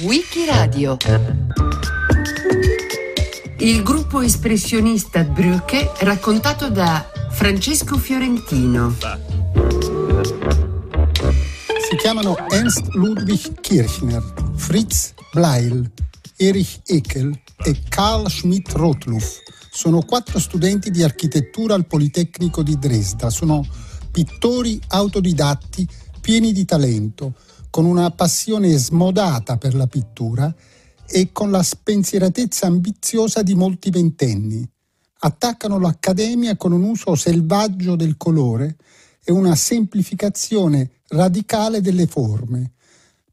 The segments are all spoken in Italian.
Wikiradio Il gruppo espressionista Brücke raccontato da Francesco Fiorentino. Si chiamano Ernst Ludwig Kirchner, Fritz Bleil, Erich Eckel e Karl Schmidt-Rottluff. Sono quattro studenti di architettura al Politecnico di Dresda. Sono pittori autodidatti pieni di talento, con una passione smodata per la pittura e con la spensieratezza ambiziosa di molti ventenni. Attaccano l'accademia con un uso selvaggio del colore e una semplificazione radicale delle forme,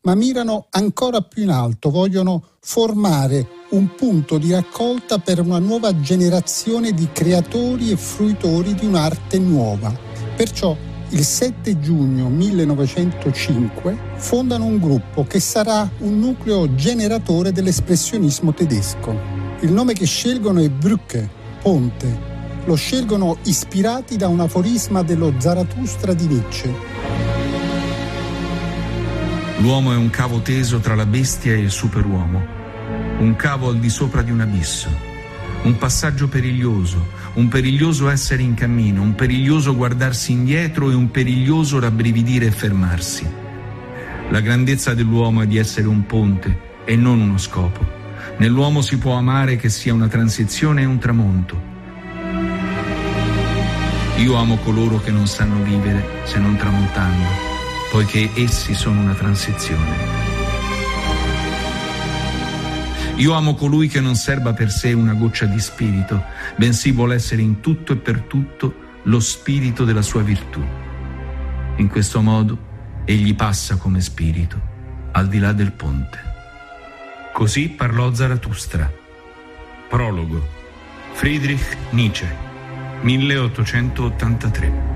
ma mirano ancora più in alto, vogliono formare un punto di raccolta per una nuova generazione di creatori e fruitori di un'arte nuova. Perciò il 7 giugno 1905 fondano un gruppo che sarà un nucleo generatore dell'espressionismo tedesco. Il nome che scelgono è Brücke, ponte. Lo scelgono ispirati da un aforisma dello Zarathustra di Nietzsche. L'uomo è un cavo teso tra la bestia e il superuomo, un cavo al di sopra di un abisso, un passaggio periglioso, un periglioso essere in cammino, un periglioso guardarsi indietro e un periglioso rabbrividire e fermarsi. La grandezza dell'uomo è di essere un ponte e non uno scopo. Nell'uomo si può amare che sia una transizione e un tramonto. Io amo coloro che non sanno vivere se non tramontando, poiché essi sono una transizione. Io amo colui che non serba per sé una goccia di spirito, bensì vuole essere in tutto e per tutto lo spirito della sua virtù. In questo modo egli passa come spirito al di là del ponte. Così parlò Zarathustra. Prologo. Friedrich Nietzsche, 1883.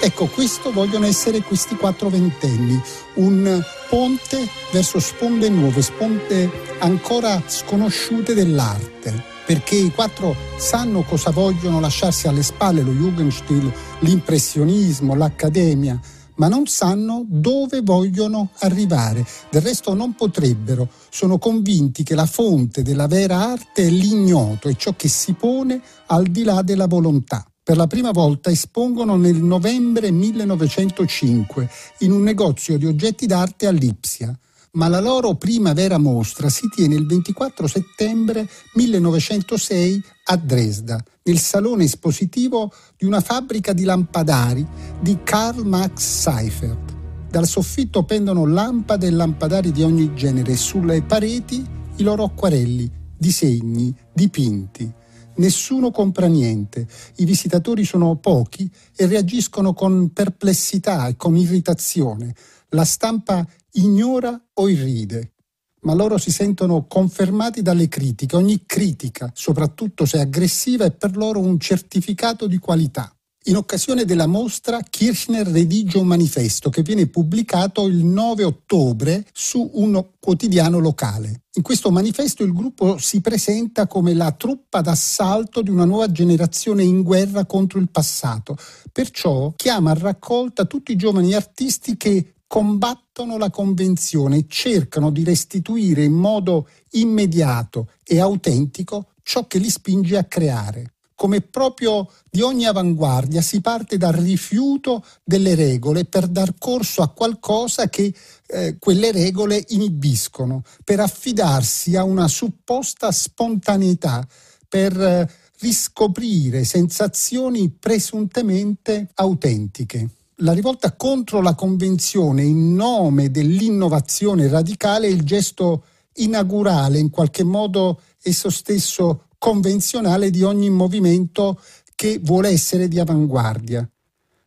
Ecco, questo vogliono essere questi quattro ventenni, un ponte verso sponde nuove, sponde ancora sconosciute dell'arte, perché i quattro sanno cosa vogliono lasciarsi alle spalle, lo Jugendstil, l'impressionismo, l'accademia, ma non sanno dove vogliono arrivare. Del resto non potrebbero. Sono convinti che la fonte della vera arte è l'ignoto, è ciò che si pone al di là della volontà per la prima volta espongono nel novembre 1905 in un negozio di oggetti d'arte a Lipsia, ma la loro prima vera mostra si tiene il 24 settembre 1906 a Dresda, nel salone espositivo di una fabbrica di lampadari di Karl Max Seifert. Dal soffitto pendono lampade e lampadari di ogni genere e sulle pareti i loro acquarelli, disegni, dipinti. Nessuno compra niente, i visitatori sono pochi e reagiscono con perplessità e con irritazione. La stampa ignora o irride, ma loro si sentono confermati dalle critiche. Ogni critica, soprattutto se aggressiva, è per loro un certificato di qualità. In occasione della mostra, Kirchner redige un manifesto che viene pubblicato il 9 ottobre su un quotidiano locale. In questo manifesto il gruppo si presenta come la truppa d'assalto di una nuova generazione in guerra contro il passato, perciò chiama a raccolta tutti i giovani artisti che combattono la convenzione e cercano di restituire in modo immediato e autentico ciò che li spinge a creare come proprio di ogni avanguardia si parte dal rifiuto delle regole per dar corso a qualcosa che eh, quelle regole inibiscono, per affidarsi a una supposta spontaneità, per eh, riscoprire sensazioni presuntemente autentiche. La rivolta contro la convenzione in nome dell'innovazione radicale è il gesto inaugurale, in qualche modo esso stesso convenzionale di ogni movimento che vuole essere di avanguardia.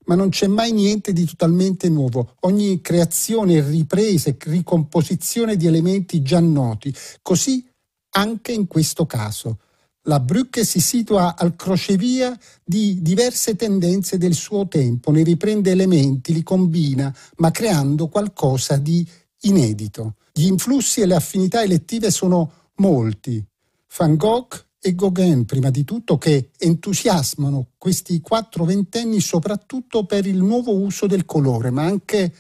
Ma non c'è mai niente di totalmente nuovo. Ogni creazione, ripresa e ricomposizione di elementi già noti. Così anche in questo caso. La Brücke si situa al crocevia di diverse tendenze del suo tempo, ne riprende elementi, li combina, ma creando qualcosa di inedito. Gli influssi e le affinità elettive sono molti. Van Gogh e Gauguin prima di tutto che entusiasmano questi quattro ventenni soprattutto per il nuovo uso del colore, ma anche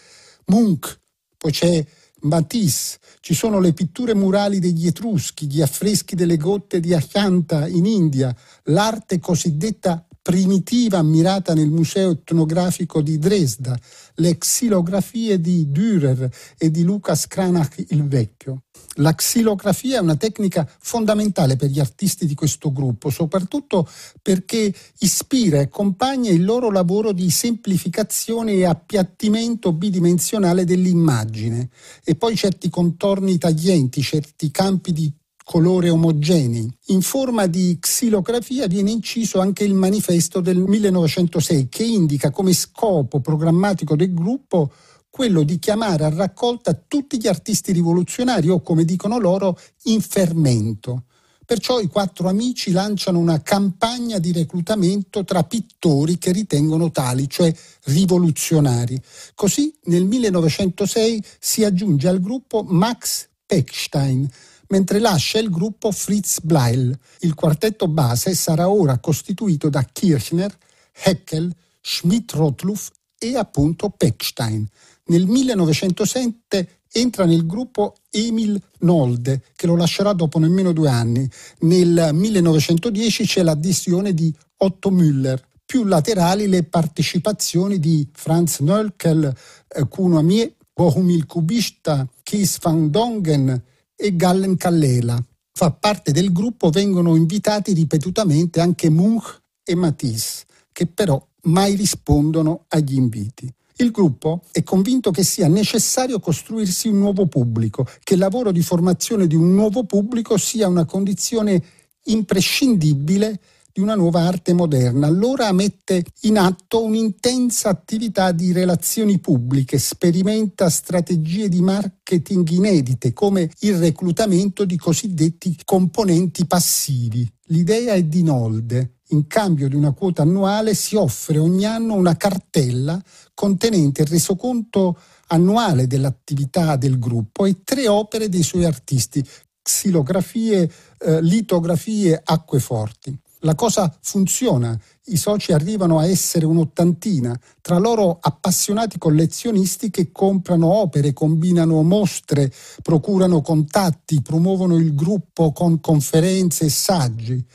Munch, poi c'è Matisse, ci sono le pitture murali degli Etruschi, gli affreschi delle gotte di Achanta in India, l'arte cosiddetta primitiva ammirata nel Museo etnografico di Dresda, le xilografie di Dürer e di Lucas Cranach il Vecchio. La xilografia è una tecnica fondamentale per gli artisti di questo gruppo, soprattutto perché ispira e accompagna il loro lavoro di semplificazione e appiattimento bidimensionale dell'immagine e poi certi contorni taglienti, certi campi di colore omogenei. In forma di xilografia viene inciso anche il manifesto del 1906 che indica come scopo programmatico del gruppo quello di chiamare a raccolta tutti gli artisti rivoluzionari o, come dicono loro, in fermento. Perciò i quattro amici lanciano una campagna di reclutamento tra pittori che ritengono tali, cioè rivoluzionari. Così nel 1906 si aggiunge al gruppo Max Pechstein, mentre lascia il gruppo Fritz Bleil. Il quartetto base sarà ora costituito da Kirchner, Heckel, Schmidt-Rottluff e appunto Pechstein. Nel 1907 entra nel gruppo Emil Nolde, che lo lascerà dopo nemmeno due anni. Nel 1910 c'è l'addizione di Otto Müller. Più laterali le partecipazioni di Franz Nölkel, eh, Kuno Amie, Bohumil Kubista, Kies van Dongen, e Gallen Callela. Fa parte del gruppo vengono invitati ripetutamente anche Munch e Matisse, che però mai rispondono agli inviti. Il gruppo è convinto che sia necessario costruirsi un nuovo pubblico, che il lavoro di formazione di un nuovo pubblico sia una condizione imprescindibile di una nuova arte moderna. Allora mette in atto un'intensa attività di relazioni pubbliche, sperimenta strategie di marketing inedite come il reclutamento di cosiddetti componenti passivi. L'idea è di Nolde. In cambio di una quota annuale si offre ogni anno una cartella contenente il resoconto annuale dell'attività del gruppo e tre opere dei suoi artisti, xilografie, eh, litografie, acqueforti la cosa funziona, i soci arrivano a essere un'ottantina, tra loro appassionati collezionisti che comprano opere, combinano mostre, procurano contatti, promuovono il gruppo con conferenze e saggi.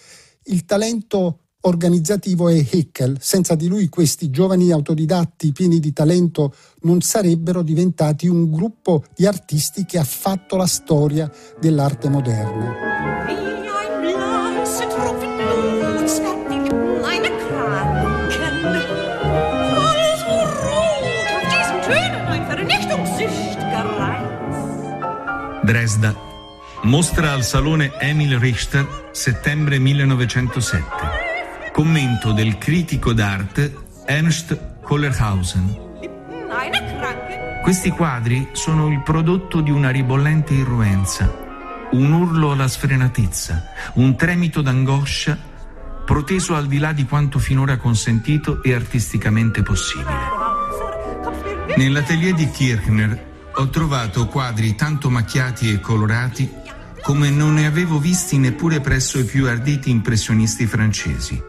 Il talento organizzativo è Heckel. Senza di lui questi giovani autodidatti pieni di talento non sarebbero diventati un gruppo di artisti che ha fatto la storia dell'arte moderna. Dresda. Mostra al Salone Emil Richter, settembre 1907. Commento del critico d'arte Ernst Kollerhausen. Questi quadri sono il prodotto di una ribollente irruenza, un urlo alla sfrenatezza, un tremito d'angoscia proteso al di là di quanto finora consentito e artisticamente possibile. Nell'atelier di Kirchner ho trovato quadri tanto macchiati e colorati come non ne avevo visti neppure presso i più arditi impressionisti francesi.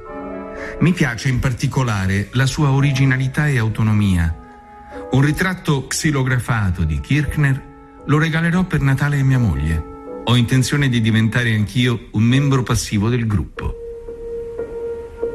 Mi piace in particolare la sua originalità e autonomia. Un ritratto xilografato di Kirchner lo regalerò per Natale a mia moglie. Ho intenzione di diventare anch'io un membro passivo del gruppo.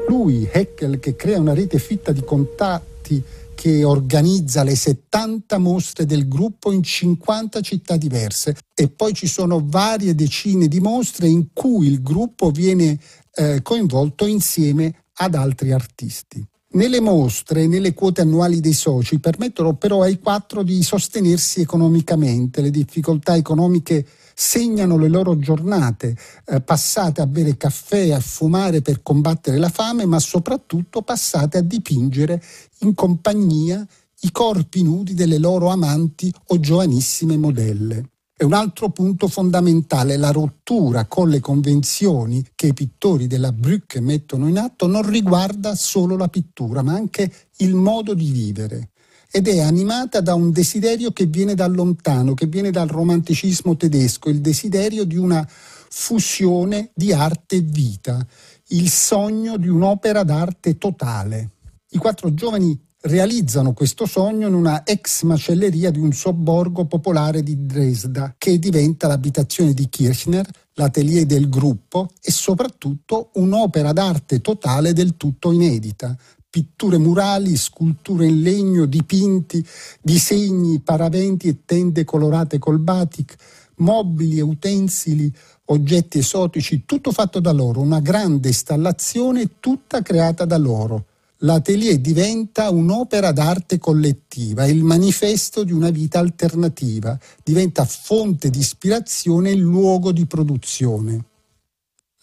Lui, Heckel, che crea una rete fitta di contatti che organizza le 70 mostre del gruppo in 50 città diverse e poi ci sono varie decine di mostre in cui il gruppo viene eh, coinvolto insieme ad altri artisti. Nelle mostre e nelle quote annuali dei soci permettono però ai quattro di sostenersi economicamente. Le difficoltà economiche segnano le loro giornate eh, passate a bere caffè, a fumare per combattere la fame, ma soprattutto passate a dipingere in compagnia i corpi nudi delle loro amanti o giovanissime modelle. E un altro punto fondamentale, la rottura con le convenzioni che i pittori della Brücke mettono in atto non riguarda solo la pittura, ma anche il modo di vivere ed è animata da un desiderio che viene da lontano, che viene dal romanticismo tedesco, il desiderio di una fusione di arte e vita, il sogno di un'opera d'arte totale. I quattro giovani realizzano questo sogno in una ex macelleria di un sobborgo popolare di Dresda, che diventa l'abitazione di Kirchner, l'atelier del gruppo e soprattutto un'opera d'arte totale del tutto inedita. Pitture murali, sculture in legno, dipinti, disegni, paraventi e tende colorate col batik, mobili e utensili, oggetti esotici, tutto fatto da loro, una grande installazione tutta creata da loro l'atelier diventa un'opera d'arte collettiva, il manifesto di una vita alternativa, diventa fonte di ispirazione e luogo di produzione.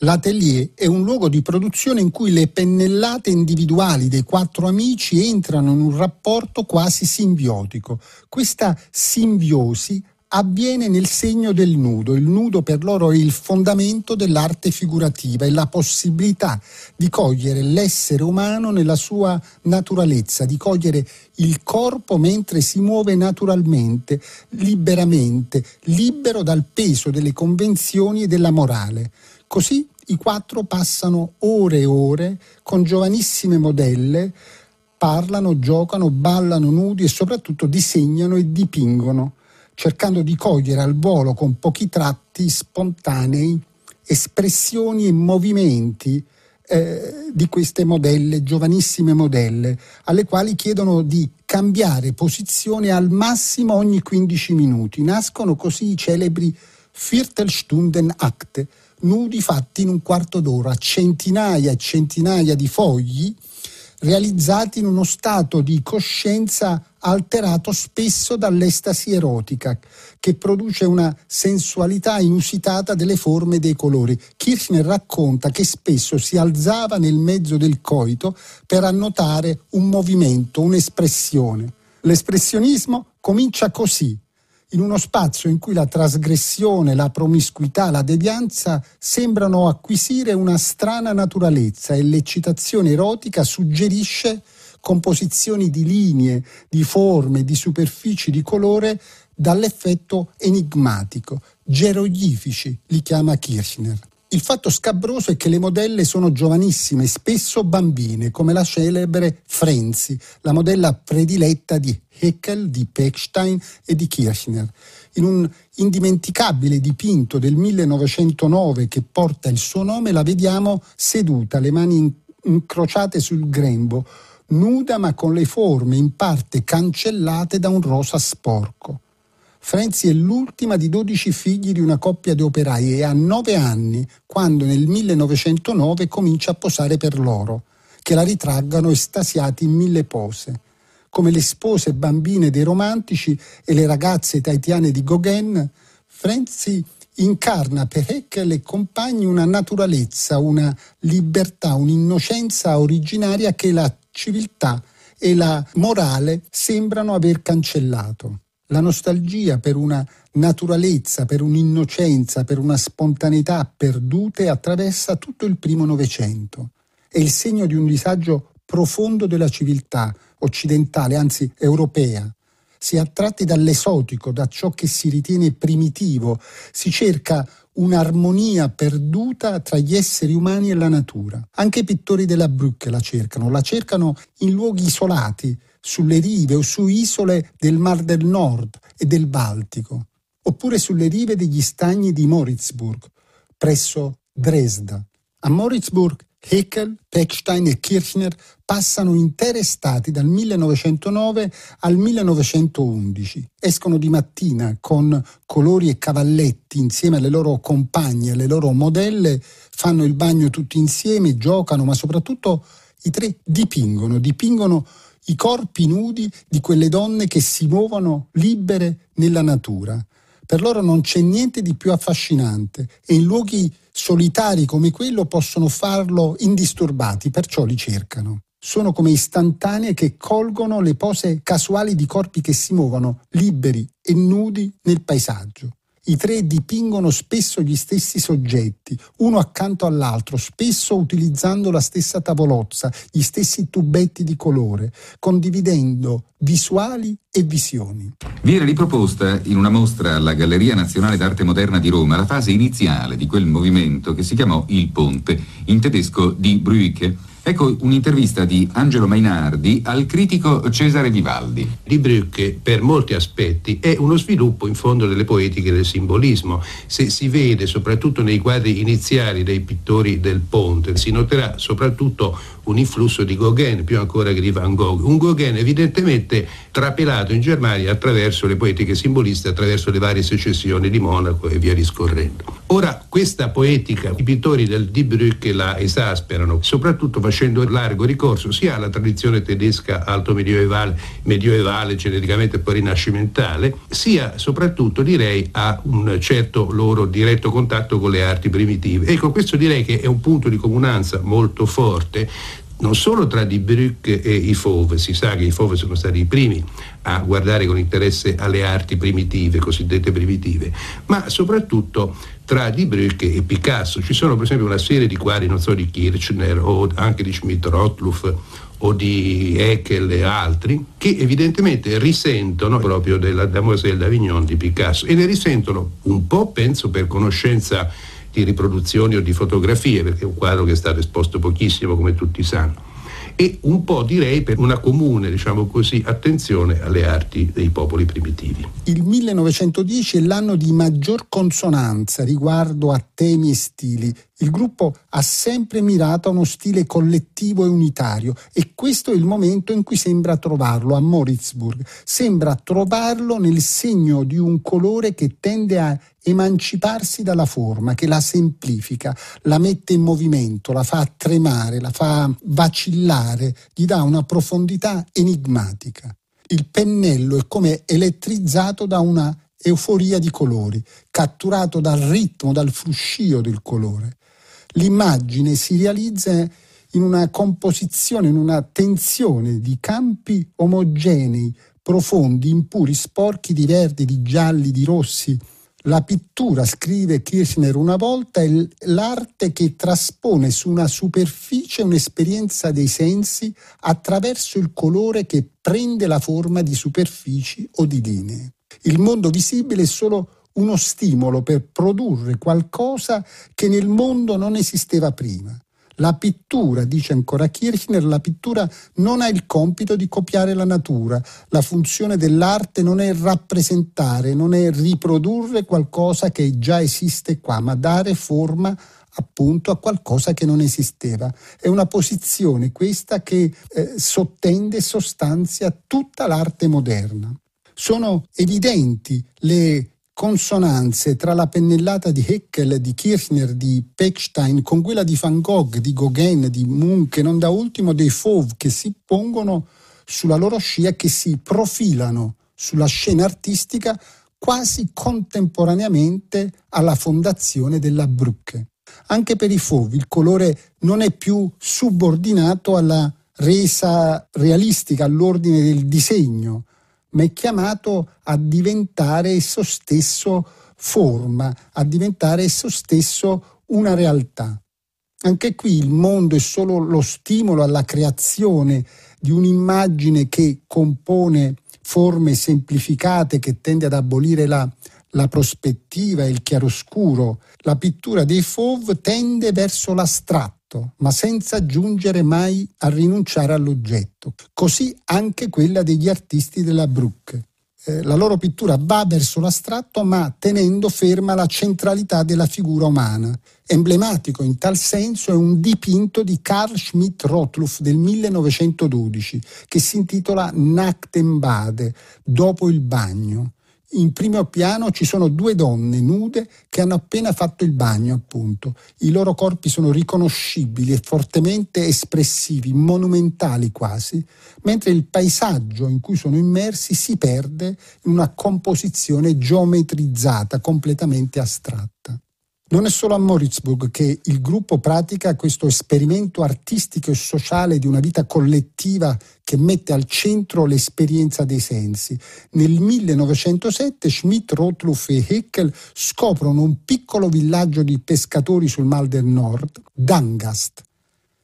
L'atelier è un luogo di produzione in cui le pennellate individuali dei quattro amici entrano in un rapporto quasi simbiotico. Questa simbiosi avviene nel segno del nudo. Il nudo per loro è il fondamento dell'arte figurativa, è la possibilità di cogliere l'essere umano nella sua naturalezza, di cogliere il corpo mentre si muove naturalmente, liberamente, libero dal peso delle convenzioni e della morale. Così i quattro passano ore e ore con giovanissime modelle, parlano, giocano, ballano nudi e soprattutto disegnano e dipingono cercando di cogliere al volo con pochi tratti spontanei espressioni e movimenti eh, di queste modelle, giovanissime modelle, alle quali chiedono di cambiare posizione al massimo ogni 15 minuti. Nascono così i celebri Viertelstunden Akte, nudi fatti in un quarto d'ora, centinaia e centinaia di fogli realizzati in uno stato di coscienza alterato spesso dall'estasi erotica, che produce una sensualità inusitata delle forme e dei colori. Kirchner racconta che spesso si alzava nel mezzo del coito per annotare un movimento, un'espressione. L'espressionismo comincia così, in uno spazio in cui la trasgressione, la promiscuità, la devianza sembrano acquisire una strana naturalezza e l'eccitazione erotica suggerisce composizioni di linee, di forme, di superfici, di colore dall'effetto enigmatico, geroglifici, li chiama Kirchner. Il fatto scabroso è che le modelle sono giovanissime, spesso bambine, come la celebre Frenzi, la modella prediletta di Heckel, di Pechstein e di Kirchner. In un indimenticabile dipinto del 1909 che porta il suo nome la vediamo seduta, le mani incrociate sul grembo, nuda ma con le forme in parte cancellate da un rosa sporco. Frenzi è l'ultima di dodici figli di una coppia di operai e ha nove anni quando nel 1909 comincia a posare per loro, che la ritraggano estasiati in mille pose. Come le spose bambine dei romantici e le ragazze taitiane di Gauguin, Frenzi incarna per Heckel e compagni una naturalezza, una libertà, un'innocenza originaria che la civiltà e la morale sembrano aver cancellato. La nostalgia per una naturalezza, per un'innocenza, per una spontaneità perdute attraversa tutto il primo Novecento. È il segno di un disagio profondo della civiltà occidentale, anzi europea. Si è attratti dall'esotico, da ciò che si ritiene primitivo, si cerca un'armonia perduta tra gli esseri umani e la natura. Anche i pittori della Brücke la cercano, la cercano in luoghi isolati, sulle rive o su isole del Mar del Nord e del Baltico, oppure sulle rive degli stagni di Moritzburg, presso Dresda. A Moritzburg Heckel, Pechstein e Kirchner passano intere estati dal 1909 al 1911. Escono di mattina con colori e cavalletti insieme alle loro compagne, alle loro modelle, fanno il bagno tutti insieme, giocano, ma soprattutto i tre dipingono, dipingono i corpi nudi di quelle donne che si muovono libere nella natura. Per loro non c'è niente di più affascinante e in luoghi solitari come quello possono farlo indisturbati, perciò li cercano. Sono come istantanee che colgono le pose casuali di corpi che si muovono liberi e nudi nel paesaggio. I tre dipingono spesso gli stessi soggetti, uno accanto all'altro, spesso utilizzando la stessa tavolozza, gli stessi tubetti di colore, condividendo visuali e visioni. Viene riproposta in una mostra alla Galleria Nazionale d'Arte Moderna di Roma la fase iniziale di quel movimento che si chiamò Il Ponte, in tedesco di Bruyche Ecco un'intervista di Angelo Mainardi al critico Cesare Vivaldi. Di Brücke per molti aspetti è uno sviluppo in fondo delle poetiche del simbolismo. Se si vede soprattutto nei quadri iniziali dei pittori del Ponte, si noterà soprattutto un influsso di Gauguin, più ancora che di Van Gogh. Un Gauguin evidentemente trapelato in Germania attraverso le poetiche simboliste, attraverso le varie secessioni di Monaco e via discorrendo. Ora, questa poetica, i pittori del Die Brücke la esasperano, soprattutto facendo largo ricorso sia alla tradizione tedesca alto medievale, medievale geneticamente poi rinascimentale, sia soprattutto direi a un certo loro diretto contatto con le arti primitive. Ecco, questo direi che è un punto di comunanza molto forte non solo tra Die Brücke e i Fauve, si sa che i Fauve sono stati i primi a guardare con interesse alle arti primitive, cosiddette primitive, ma soprattutto tra Die Brücke e Picasso. Ci sono per esempio una serie di quadri, non so, di Kirchner o anche di Schmidt-Rottluff o di Eckel e altri, che evidentemente risentono proprio della Damoiselle d'Avignon di Picasso e ne risentono un po', penso, per conoscenza di riproduzioni o di fotografie, perché è un quadro che è stato esposto pochissimo, come tutti sanno e un po' direi per una comune, diciamo così, attenzione alle arti dei popoli primitivi. Il 1910 è l'anno di maggior consonanza riguardo a temi e stili. Il gruppo ha sempre mirato a uno stile collettivo e unitario e questo è il momento in cui sembra trovarlo a Moritzburg. Sembra trovarlo nel segno di un colore che tende a emanciparsi dalla forma, che la semplifica, la mette in movimento, la fa tremare, la fa vacillare, gli dà una profondità enigmatica. Il pennello è come elettrizzato da una euforia di colori, catturato dal ritmo, dal fruscio del colore. L'immagine si realizza in una composizione, in una tensione di campi omogenei, profondi, impuri, sporchi di verdi, di gialli, di rossi, la pittura, scrive Kirchner una volta, è l'arte che traspone su una superficie un'esperienza dei sensi attraverso il colore che prende la forma di superfici o di linee. Il mondo visibile è solo uno stimolo per produrre qualcosa che nel mondo non esisteva prima. La pittura, dice ancora Kirchner, la pittura non ha il compito di copiare la natura. La funzione dell'arte non è rappresentare, non è riprodurre qualcosa che già esiste qua, ma dare forma appunto a qualcosa che non esisteva. È una posizione questa che eh, sottende e sostanzia tutta l'arte moderna. Sono evidenti le consonanze tra la pennellata di Heckel, di Kirchner, di Pechstein con quella di Van Gogh, di Gauguin, di Munch e non da ultimo dei Fauve che si pongono sulla loro scia che si profilano sulla scena artistica quasi contemporaneamente alla fondazione della Brücke. Anche per i Fauve il colore non è più subordinato alla resa realistica, all'ordine del disegno, ma è chiamato a diventare esso stesso forma, a diventare esso stesso una realtà. Anche qui il mondo è solo lo stimolo alla creazione di un'immagine che compone forme semplificate, che tende ad abolire la, la prospettiva e il chiaroscuro. La pittura dei Fauve tende verso l'astratto ma senza giungere mai a rinunciare all'oggetto. Così anche quella degli artisti della Bruck. Eh, la loro pittura va verso l'astratto, ma tenendo ferma la centralità della figura umana. Emblematico in tal senso è un dipinto di Karl Schmidt-Rottluff del 1912 che si intitola Nacktenbade, dopo il bagno in primo piano ci sono due donne nude che hanno appena fatto il bagno, appunto. I loro corpi sono riconoscibili e fortemente espressivi, monumentali quasi, mentre il paesaggio in cui sono immersi si perde in una composizione geometrizzata, completamente astratta. Non è solo a Moritzburg che il gruppo pratica questo esperimento artistico e sociale di una vita collettiva che mette al centro l'esperienza dei sensi. Nel 1907 Schmidt, Rotluff e Heckel scoprono un piccolo villaggio di pescatori sul Mal del Nord, Dangast.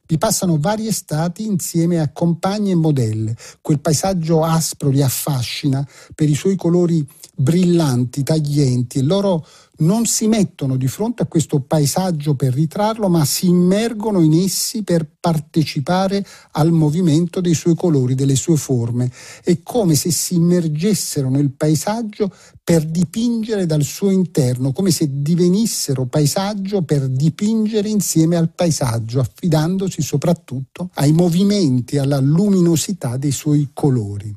Vi passano varie estati insieme a compagne e modelle. Quel paesaggio aspro li affascina per i suoi colori brillanti, taglienti e loro non si mettono di fronte a questo paesaggio per ritrarlo, ma si immergono in essi per partecipare al movimento dei suoi colori, delle sue forme. È come se si immergessero nel paesaggio per dipingere dal suo interno, come se divenissero paesaggio per dipingere insieme al paesaggio, affidandosi soprattutto ai movimenti, alla luminosità dei suoi colori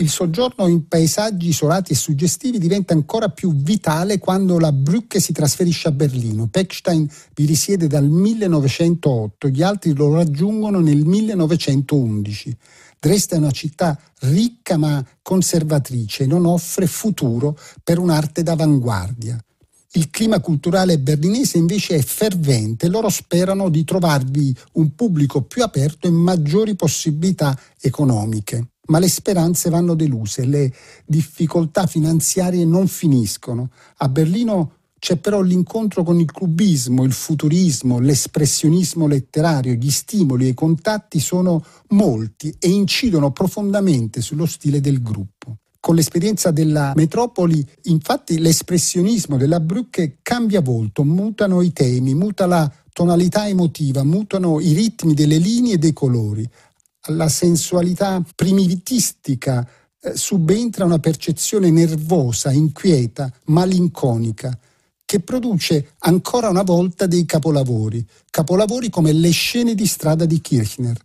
il soggiorno in paesaggi isolati e suggestivi diventa ancora più vitale quando la Brücke si trasferisce a Berlino. Pechstein vi risiede dal 1908, gli altri lo raggiungono nel 1911. Dresda è una città ricca ma conservatrice e non offre futuro per un'arte d'avanguardia. Il clima culturale berlinese invece è fervente loro sperano di trovarvi un pubblico più aperto e maggiori possibilità economiche ma le speranze vanno deluse, le difficoltà finanziarie non finiscono. A Berlino c'è però l'incontro con il clubismo, il futurismo, l'espressionismo letterario, gli stimoli e i contatti sono molti e incidono profondamente sullo stile del gruppo. Con l'esperienza della metropoli, infatti, l'espressionismo della Brücke cambia volto, mutano i temi, muta la tonalità emotiva, mutano i ritmi delle linee e dei colori alla sensualità primitistica eh, subentra una percezione nervosa, inquieta, malinconica, che produce ancora una volta dei capolavori, capolavori come le scene di strada di Kirchner.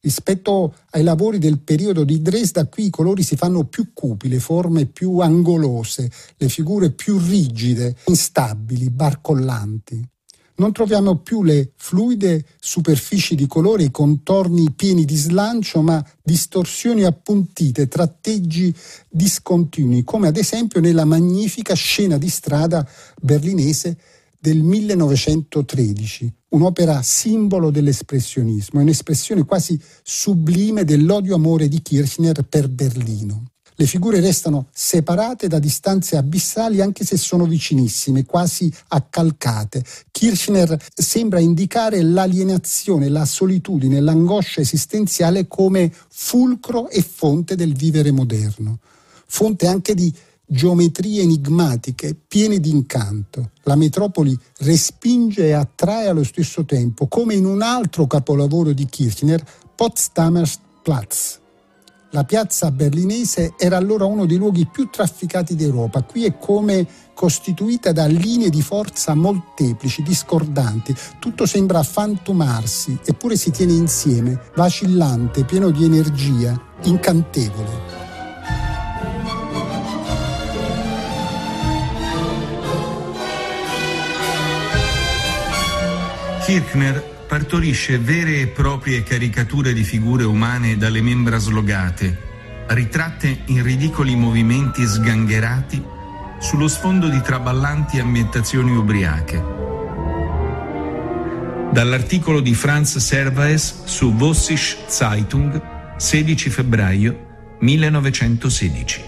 Rispetto ai lavori del periodo di Dresda, qui i colori si fanno più cupi, le forme più angolose, le figure più rigide, instabili, barcollanti non troviamo più le fluide superfici di colore, i contorni pieni di slancio, ma distorsioni appuntite, tratteggi discontinui, come ad esempio nella magnifica scena di strada berlinese del 1913, un'opera simbolo dell'espressionismo, un'espressione quasi sublime dell'odio-amore di Kirchner per Berlino. Le figure restano separate da distanze abissali anche se sono vicinissime, quasi accalcate. Kirchner sembra indicare l'alienazione, la solitudine, l'angoscia esistenziale come fulcro e fonte del vivere moderno. Fonte anche di geometrie enigmatiche, piene di incanto. La metropoli respinge e attrae allo stesso tempo, come in un altro capolavoro di Kirchner, Potsdamer Platz. La piazza berlinese era allora uno dei luoghi più trafficati d'Europa. Qui è come costituita da linee di forza molteplici, discordanti. Tutto sembra fantomarsi, eppure si tiene insieme, vacillante, pieno di energia, incantevole. Kirchner partorisce vere e proprie caricature di figure umane dalle membra slogate, ritratte in ridicoli movimenti sgangherati sullo sfondo di traballanti ambientazioni ubriache. Dall'articolo di Franz Servaes su Vossische Zeitung, 16 febbraio 1916.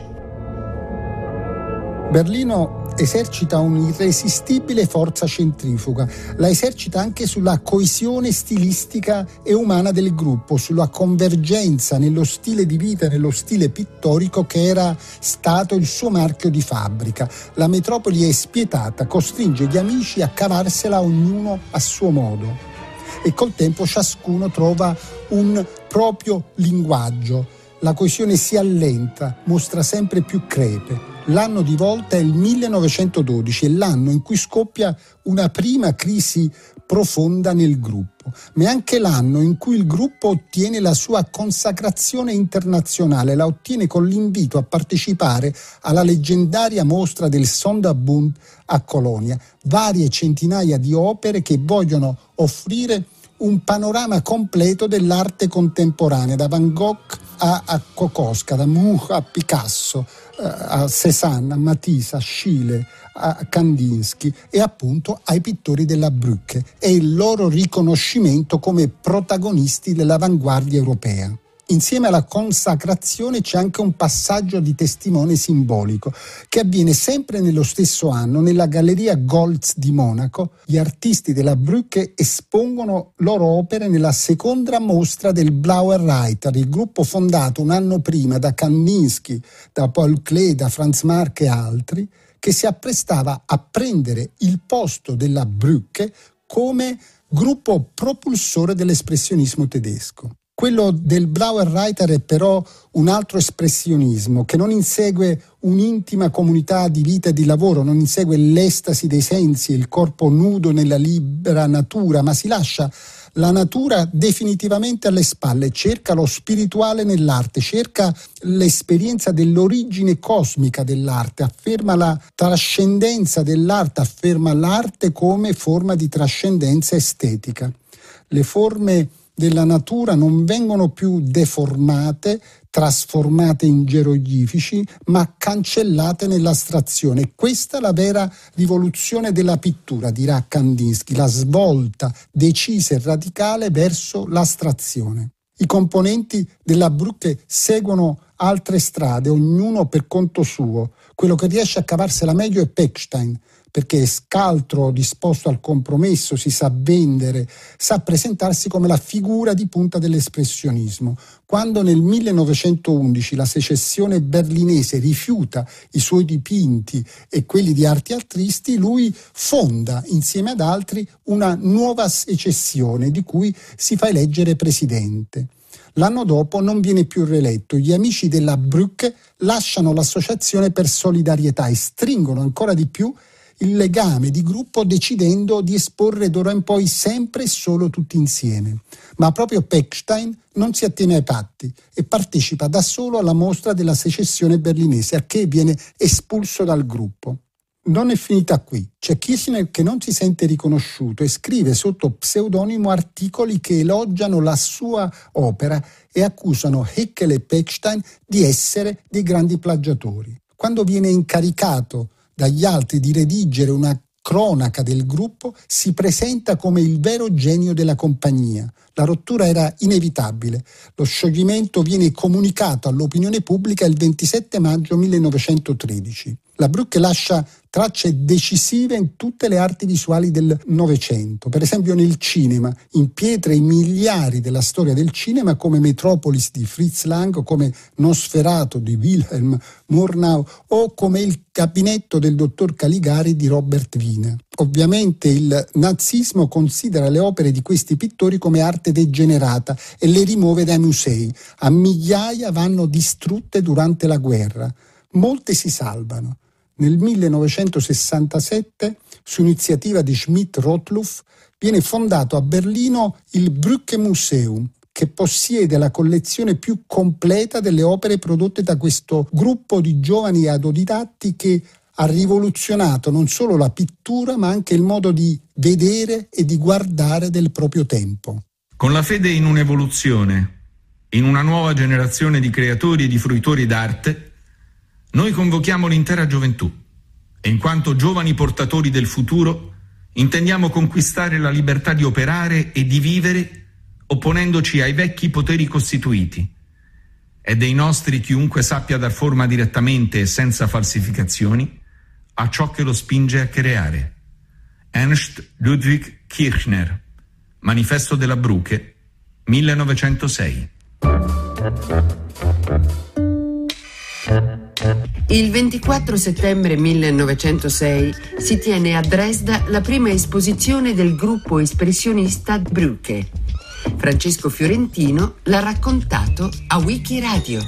Berlino esercita un'irresistibile forza centrifuga, la esercita anche sulla coesione stilistica e umana del gruppo, sulla convergenza nello stile di vita nello stile pittorico che era stato il suo marchio di fabbrica. La metropoli è spietata, costringe gli amici a cavarsela ognuno a suo modo e col tempo ciascuno trova un proprio linguaggio. La coesione si allenta, mostra sempre più crepe. L'anno di volta è il 1912, è l'anno in cui scoppia una prima crisi profonda nel gruppo, ma è anche l'anno in cui il gruppo ottiene la sua consacrazione internazionale, la ottiene con l'invito a partecipare alla leggendaria mostra del Sonderbund a Colonia, varie centinaia di opere che vogliono offrire un panorama completo dell'arte contemporanea, da Van Gogh a, a Kokoska, da Munch a Picasso, eh, a Cézanne, a Matisse, a Schiele, a Kandinsky e appunto ai pittori della Brücke e il loro riconoscimento come protagonisti dell'avanguardia europea. Insieme alla consacrazione c'è anche un passaggio di testimone simbolico che avviene sempre nello stesso anno nella Galleria Goltz di Monaco. Gli artisti della Brücke espongono loro opere nella seconda mostra del Blauer Reiter, il gruppo fondato un anno prima da Kandinsky, da Paul Klee, da Franz Marc e altri, che si apprestava a prendere il posto della Brücke come gruppo propulsore dell'espressionismo tedesco. Quello del Blauer Reiter è però un altro espressionismo che non insegue un'intima comunità di vita e di lavoro, non insegue l'estasi dei sensi il corpo nudo nella libera natura, ma si lascia la natura definitivamente alle spalle, cerca lo spirituale nell'arte, cerca l'esperienza dell'origine cosmica dell'arte, afferma la trascendenza dell'arte, afferma l'arte come forma di trascendenza estetica. Le forme della natura non vengono più deformate, trasformate in geroglifici, ma cancellate nell'astrazione. Questa è la vera rivoluzione della pittura, dirà Kandinsky, la svolta decisa e radicale verso l'astrazione. I componenti della Brücke seguono altre strade, ognuno per conto suo. Quello che riesce a cavarsela meglio è Pechstein, perché è scaltro, disposto al compromesso, si sa vendere, sa presentarsi come la figura di punta dell'espressionismo. Quando nel 1911 la secessione berlinese rifiuta i suoi dipinti e quelli di arti altristi, lui fonda insieme ad altri una nuova secessione di cui si fa eleggere presidente. L'anno dopo non viene più reeletto. Gli amici della Brücke lasciano l'associazione per solidarietà e stringono ancora di più il legame di gruppo decidendo di esporre d'ora in poi sempre e solo tutti insieme. Ma proprio Pechstein non si attiene ai patti e partecipa da solo alla mostra della secessione berlinese, a che viene espulso dal gruppo. Non è finita qui. C'è Kirchner che non si sente riconosciuto e scrive sotto pseudonimo articoli che elogiano la sua opera e accusano Heckel e Pechstein di essere dei grandi plagiatori. Quando viene incaricato dagli altri di redigere una cronaca del gruppo, si presenta come il vero genio della compagnia. La rottura era inevitabile. Lo scioglimento viene comunicato all'opinione pubblica il 27 maggio 1913. La Brücke lascia tracce decisive in tutte le arti visuali del Novecento, per esempio nel cinema, in pietre miliari della storia del cinema come Metropolis di Fritz Lang come Nosferato di Wilhelm Murnau o come il gabinetto del dottor Caligari di Robert Wiener. Ovviamente il nazismo considera le opere di questi pittori come arte degenerata e le rimuove dai musei. A migliaia vanno distrutte durante la guerra. Molte si salvano. Nel 1967, su iniziativa di Schmidt-Rottluff, viene fondato a Berlino il Brücke Museum, che possiede la collezione più completa delle opere prodotte da questo gruppo di giovani autodidatti che ha rivoluzionato non solo la pittura ma anche il modo di vedere e di guardare del proprio tempo. Con la fede in un'evoluzione, in una nuova generazione di creatori e di fruitori d'arte, noi convochiamo l'intera gioventù e in quanto giovani portatori del futuro intendiamo conquistare la libertà di operare e di vivere opponendoci ai vecchi poteri costituiti. È dei nostri chiunque sappia dar forma direttamente e senza falsificazioni a ciò che lo spinge a creare. Ernst Ludwig Kirchner, Manifesto della Bruche, 1906. Il 24 settembre 1906 si tiene a Dresda la prima esposizione del gruppo espressionista Brücke. Francesco Fiorentino l'ha raccontato a Wikiradio.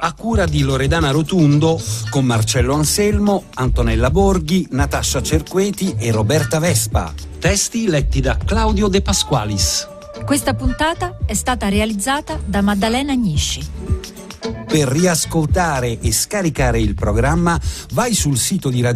A cura di Loredana Rotundo, con Marcello Anselmo, Antonella Borghi, Natascia Cerqueti e Roberta Vespa. Testi letti da Claudio De Pasqualis. Questa puntata è stata realizzata da Maddalena Agnisci. Per riascoltare e scaricare il programma vai sul sito di Radio